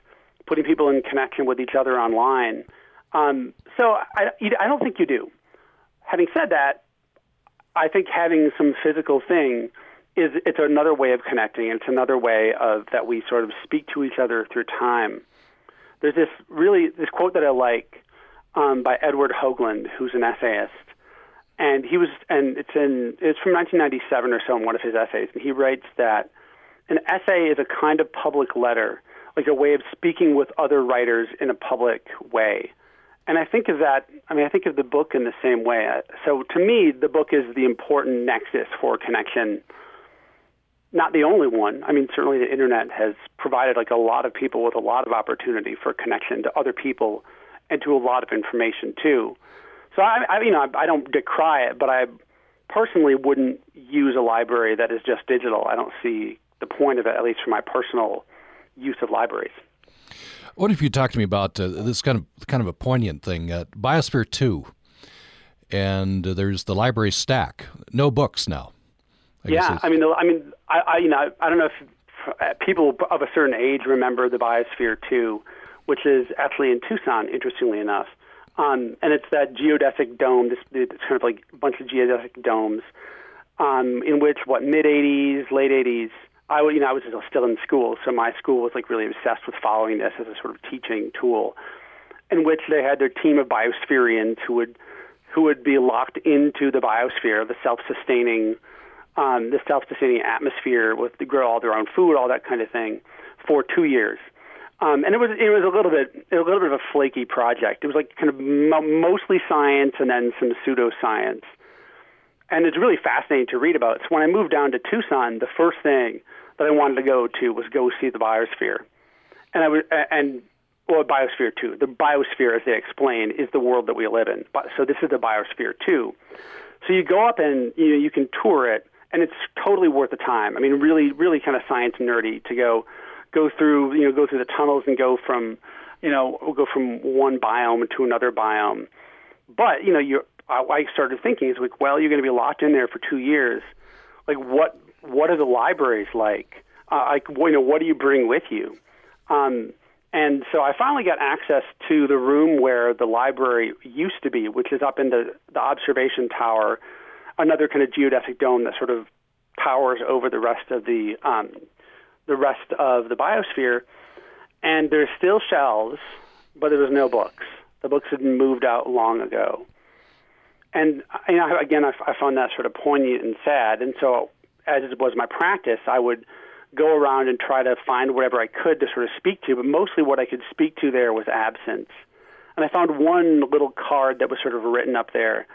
putting people in connection with each other online. Um, so I, I don't think you do. Having said that, I think having some physical thing is it's another way of connecting. It's another way of that we sort of speak to each other through time. There's this really this quote that I like um, by Edward Hoagland, who's an essayist, and he was and it's in it's from 1997 or so in one of his essays, and he writes that an essay is a kind of public letter, like a way of speaking with other writers in a public way. And I think of that, I mean, I think of the book in the same way. So to me, the book is the important nexus for connection. Not the only one. I mean, certainly the internet has provided like a lot of people with a lot of opportunity for connection to other people and to a lot of information too. So I, I you know, I, I don't decry it, but I personally wouldn't use a library that is just digital. I don't see the point of it, at least for my personal use of libraries. What if you talk to me about uh, this kind of kind of a poignant thing? Uh, Biosphere Two, and uh, there's the library stack. No books now. I yeah, I mean, I mean, I, I, you know, I don't know if people of a certain age remember the Biosphere Two, which is actually in Tucson. Interestingly enough, um, and it's that geodesic dome. This it's kind of like a bunch of geodesic domes, um, in which what mid '80s, late '80s I, you know, I was still in school, so my school was like really obsessed with following this as a sort of teaching tool, in which they had their team of biospherians who would who would be locked into the biosphere, the self-sustaining, um, the self-sustaining atmosphere with to grow all their own food, all that kind of thing, for two years. Um, and it was it was a little bit a little bit of a flaky project. It was like kind of mo- mostly science and then some pseudoscience, and it's really fascinating to read about. So when I moved down to Tucson, the first thing that I wanted to go to was go see the biosphere, and I was and well, biosphere two. The biosphere, as they explain, is the world that we live in. So this is the biosphere two. So you go up and you know you can tour it, and it's totally worth the time. I mean, really, really kind of science nerdy to go go through you know go through the tunnels and go from you know go from one biome to another biome. But you know, you I started thinking is like, well, you're going to be locked in there for two years. Like, what what are the libraries like? Uh, like, you know, what do you bring with you? Um, and so I finally got access to the room where the library used to be, which is up in the, the observation tower, another kind of geodesic dome that sort of towers over the rest of the um, the rest of the biosphere. And there's still shelves, but there was no books. The books had been moved out long ago. And you know, again, I, I found that sort of poignant and sad. And so as it was my practice, I would go around and try to find whatever I could to sort of speak to, but mostly what I could speak to there was absence. And I found one little card that was sort of written up there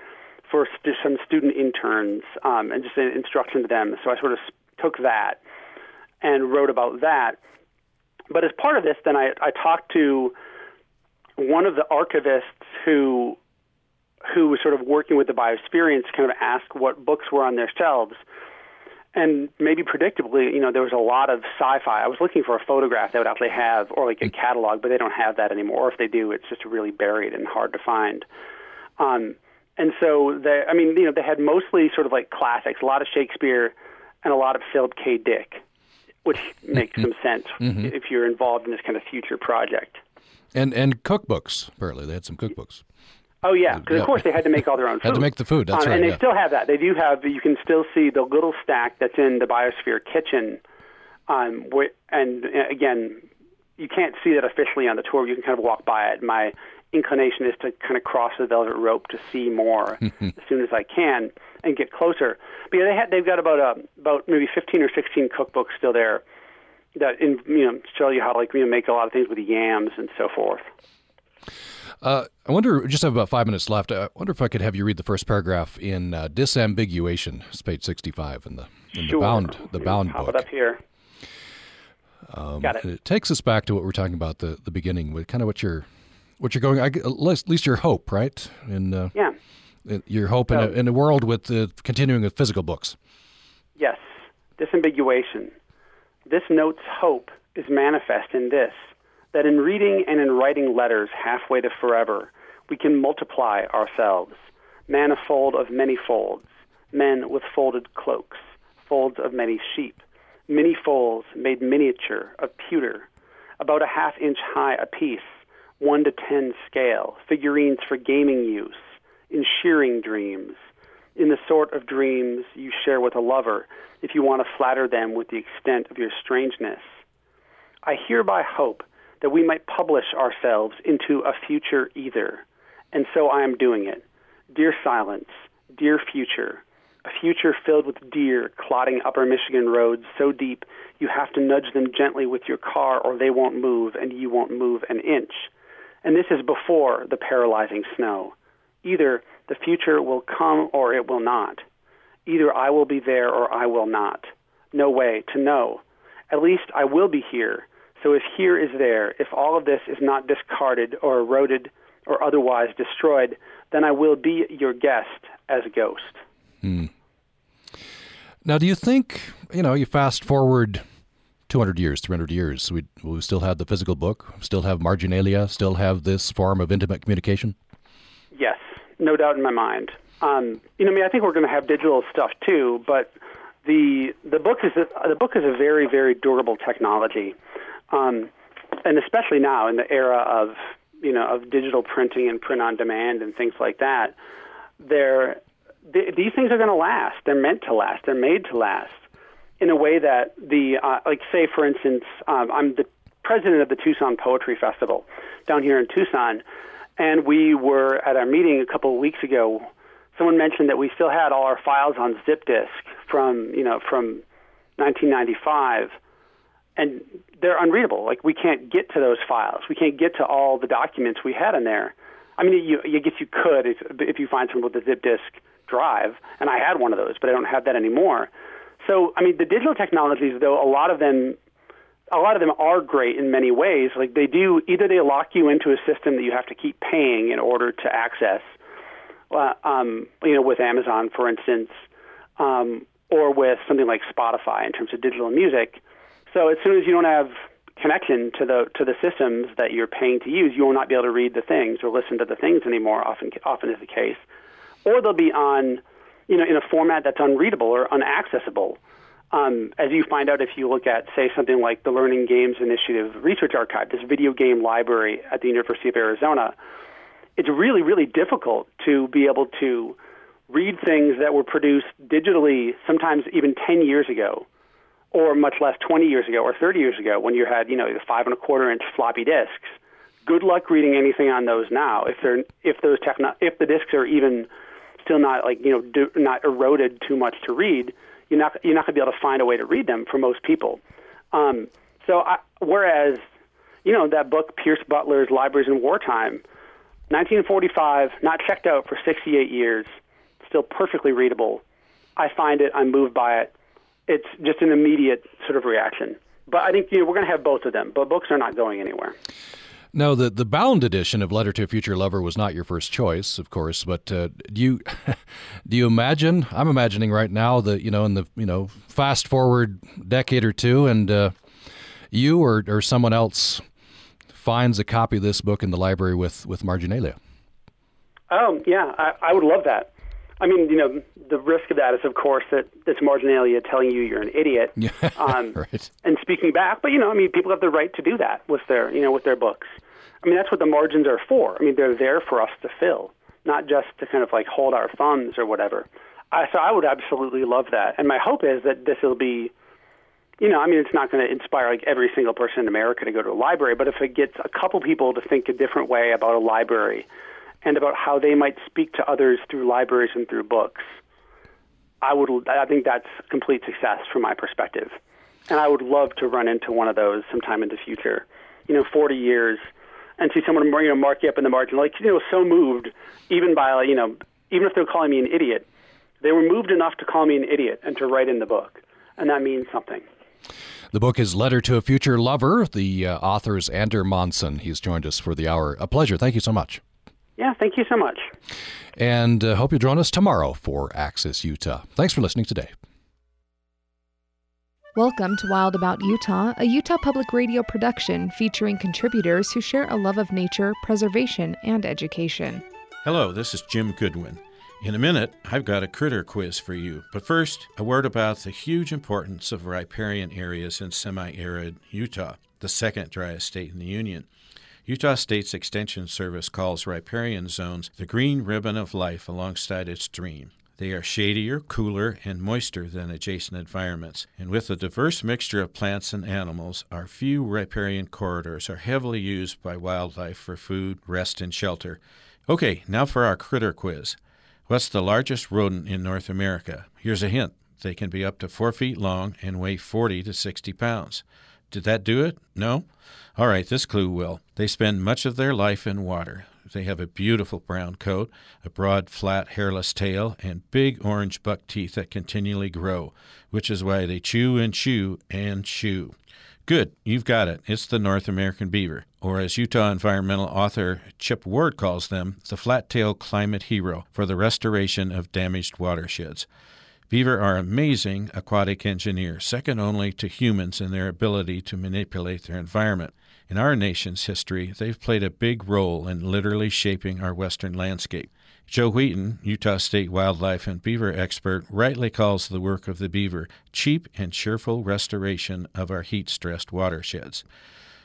for some student interns um, and just an instruction to them. So I sort of took that and wrote about that. But as part of this, then I, I talked to one of the archivists who who was sort of working with the to kind of ask what books were on their shelves and maybe predictably, you know, there was a lot of sci-fi. I was looking for a photograph that would actually have, or like a catalog, but they don't have that anymore. Or if they do, it's just really buried and hard to find. Um, and so, they, I mean, you know, they had mostly sort of like classics, a lot of Shakespeare, and a lot of Philip K. Dick, which makes some sense mm-hmm. if you're involved in this kind of future project. And and cookbooks. Apparently, they had some cookbooks. Oh yeah, because yeah. of course they had to make all their own food. had to make the food. That's um, right. And they yeah. still have that. They do have. You can still see the little stack that's in the Biosphere kitchen. Um, and uh, again, you can't see that officially on the tour. You can kind of walk by it. My inclination is to kind of cross the velvet rope to see more as soon as I can and get closer. But yeah, they had. They've got about a, uh, about maybe 15 or 16 cookbooks still there that in, you know show you how to like you know make a lot of things with yams and so forth. Uh, I wonder, just have about five minutes left. I wonder if I could have you read the first paragraph in uh, Disambiguation, it's page 65 in the, in sure. the bound, the bound pop book. it up here. Um, Got it. it. takes us back to what we are talking about the the beginning, with kind of what you're what you're going. at least your hope, right? And uh, yeah, your hope so, in, a, in a world with uh, continuing with physical books. Yes, disambiguation. This note's hope is manifest in this that in reading and in writing letters halfway to forever, we can multiply ourselves, manifold of many folds, men with folded cloaks, folds of many sheep, many folds made miniature of pewter, about a half inch high apiece, one to ten scale, figurines for gaming use, in shearing dreams, in the sort of dreams you share with a lover if you want to flatter them with the extent of your strangeness. I hereby hope that we might publish ourselves into a future either, and so I am doing it. Dear silence, dear future, a future filled with deer clotting upper Michigan roads so deep you have to nudge them gently with your car or they won't move and you won't move an inch. And this is before the paralyzing snow. Either the future will come or it will not. Either I will be there or I will not. No way to know. At least I will be here. So if here is there, if all of this is not discarded or eroded or otherwise destroyed, then I will be your guest as a ghost. Hmm. Now, do you think, you know, you fast forward 200 years, 300 years, we, we still have the physical book, still have marginalia, still have this form of intimate communication? Yes, no doubt in my mind. Um, you know, I mean, I think we're going to have digital stuff too, but the the book is a, the book is a very very durable technology, um, and especially now in the era of you know of digital printing and print on demand and things like that, they're th- these things are going to last. They're meant to last. They're made to last in a way that the uh, like say for instance, um, I'm the president of the Tucson Poetry Festival down here in Tucson, and we were at our meeting a couple of weeks ago. Someone mentioned that we still had all our files on zip disk from you know from 1995, and they're unreadable. Like we can't get to those files. We can't get to all the documents we had in there. I mean, you, I guess you could if if you find someone with a zip disk drive, and I had one of those, but I don't have that anymore. So, I mean, the digital technologies, though, a lot of them, a lot of them are great in many ways. Like they do, either they lock you into a system that you have to keep paying in order to access. Uh, um, you know, with Amazon, for instance, um, or with something like Spotify in terms of digital music. So as soon as you don't have connection to the to the systems that you're paying to use, you will not be able to read the things or listen to the things anymore. Often, often is the case or they'll be on, you know, in a format that's unreadable or unaccessible. Um, as you find out if you look at, say, something like the Learning Games Initiative Research Archive, this video game library at the University of Arizona, it's really, really difficult to be able to read things that were produced digitally, sometimes even 10 years ago, or much less 20 years ago or 30 years ago when you had, you know, the five and a quarter inch floppy disks. Good luck reading anything on those now if they're if those techno- if the disks are even still not like you know do, not eroded too much to read, you're not you're not going to be able to find a way to read them for most people. Um, so I, whereas you know that book Pierce Butler's Libraries in Wartime, 1945, not checked out for 68 years, still perfectly readable. I find it, I'm moved by it. It's just an immediate sort of reaction. But I think you know, we're going to have both of them. But books are not going anywhere. No, the the bound edition of Letter to a Future Lover was not your first choice, of course. But uh, do you do you imagine? I'm imagining right now that you know in the you know fast forward decade or two, and uh, you or or someone else finds a copy of this book in the library with with marginalia. Oh yeah, I, I would love that. I mean, you know, the risk of that is, of course, that it's marginalia telling you you're an idiot. Um, right. And speaking back, but you know, I mean, people have the right to do that with their, you know, with their books. I mean, that's what the margins are for. I mean, they're there for us to fill, not just to kind of like hold our thumbs or whatever. I, so I would absolutely love that, and my hope is that this will be, you know, I mean, it's not going to inspire like every single person in America to go to a library, but if it gets a couple people to think a different way about a library and about how they might speak to others through libraries and through books, I would. I think that's complete success from my perspective, and I would love to run into one of those sometime in the future. You know, 40 years, and see someone you know mark you up in the margin, like you know, so moved even by you know, even if they're calling me an idiot, they were moved enough to call me an idiot and to write in the book, and that means something. The book is Letter to a Future Lover. The uh, author is Ander Monson. He's joined us for the hour. A pleasure. Thank you so much. Yeah, thank you so much. And uh, hope you'll join us tomorrow for Access Utah. Thanks for listening today. Welcome to Wild About Utah, a Utah Public Radio production featuring contributors who share a love of nature, preservation, and education. Hello, this is Jim Goodwin. In a minute, I've got a critter quiz for you. But first, a word about the huge importance of riparian areas in semi arid Utah, the second driest state in the Union. Utah State's Extension Service calls riparian zones the green ribbon of life alongside its stream. They are shadier, cooler, and moister than adjacent environments. And with a diverse mixture of plants and animals, our few riparian corridors are heavily used by wildlife for food, rest, and shelter. Okay, now for our critter quiz. What's the largest rodent in North America? Here's a hint they can be up to four feet long and weigh 40 to 60 pounds. Did that do it? No? All right, this clue will. They spend much of their life in water. They have a beautiful brown coat, a broad, flat, hairless tail, and big orange buck teeth that continually grow, which is why they chew and chew and chew. Good, you've got it. It's the North American beaver, or as Utah environmental author Chip Ward calls them, the flat tailed climate hero for the restoration of damaged watersheds. Beaver are amazing aquatic engineers, second only to humans in their ability to manipulate their environment. In our nation's history, they've played a big role in literally shaping our western landscape. Joe Wheaton, Utah State wildlife and beaver expert, rightly calls the work of the beaver cheap and cheerful restoration of our heat stressed watersheds.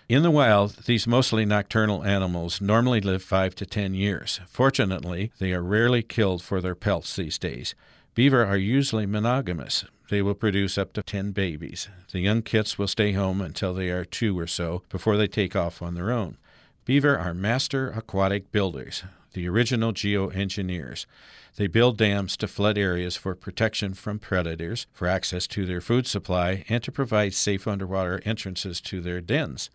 In the wild, these mostly nocturnal animals normally live five to ten years. Fortunately, they are rarely killed for their pelts these days. Beaver are usually monogamous. They will produce up to 10 babies. The young kits will stay home until they are two or so before they take off on their own. Beaver are master aquatic builders, the original geoengineers. They build dams to flood areas for protection from predators, for access to their food supply, and to provide safe underwater entrances to their dens.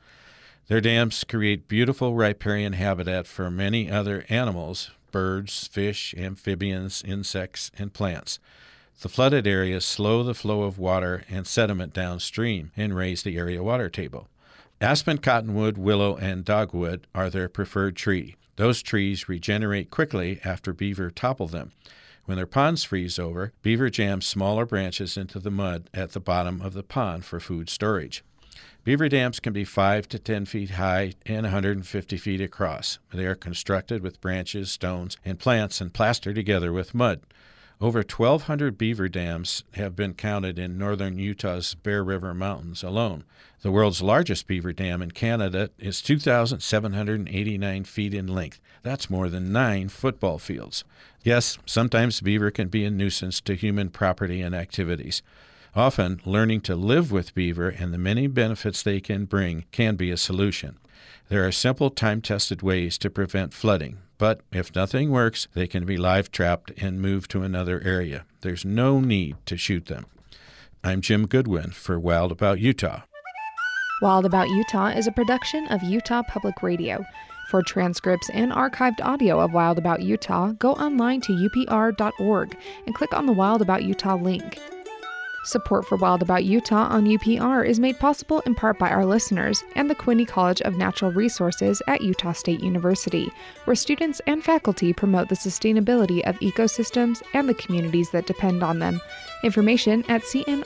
Their dams create beautiful riparian habitat for many other animals, birds, fish, amphibians, insects, and plants. The flooded areas slow the flow of water and sediment downstream and raise the area water table. Aspen, cottonwood, willow, and dogwood are their preferred tree. Those trees regenerate quickly after beaver topple them. When their ponds freeze over, beaver jam smaller branches into the mud at the bottom of the pond for food storage. Beaver dams can be 5 to 10 feet high and 150 feet across. They are constructed with branches, stones, and plants and plastered together with mud. Over 1,200 beaver dams have been counted in northern Utah's Bear River Mountains alone. The world's largest beaver dam in Canada is 2,789 feet in length. That's more than nine football fields. Yes, sometimes beaver can be a nuisance to human property and activities. Often, learning to live with beaver and the many benefits they can bring can be a solution. There are simple, time tested ways to prevent flooding, but if nothing works, they can be live trapped and moved to another area. There's no need to shoot them. I'm Jim Goodwin for Wild About Utah. Wild About Utah is a production of Utah Public Radio. For transcripts and archived audio of Wild About Utah, go online to upr.org and click on the Wild About Utah link. Support for Wild About Utah on UPR is made possible in part by our listeners and the Quinney College of Natural Resources at Utah State University, where students and faculty promote the sustainability of ecosystems and the communities that depend on them. Information at cnr.usu.edu.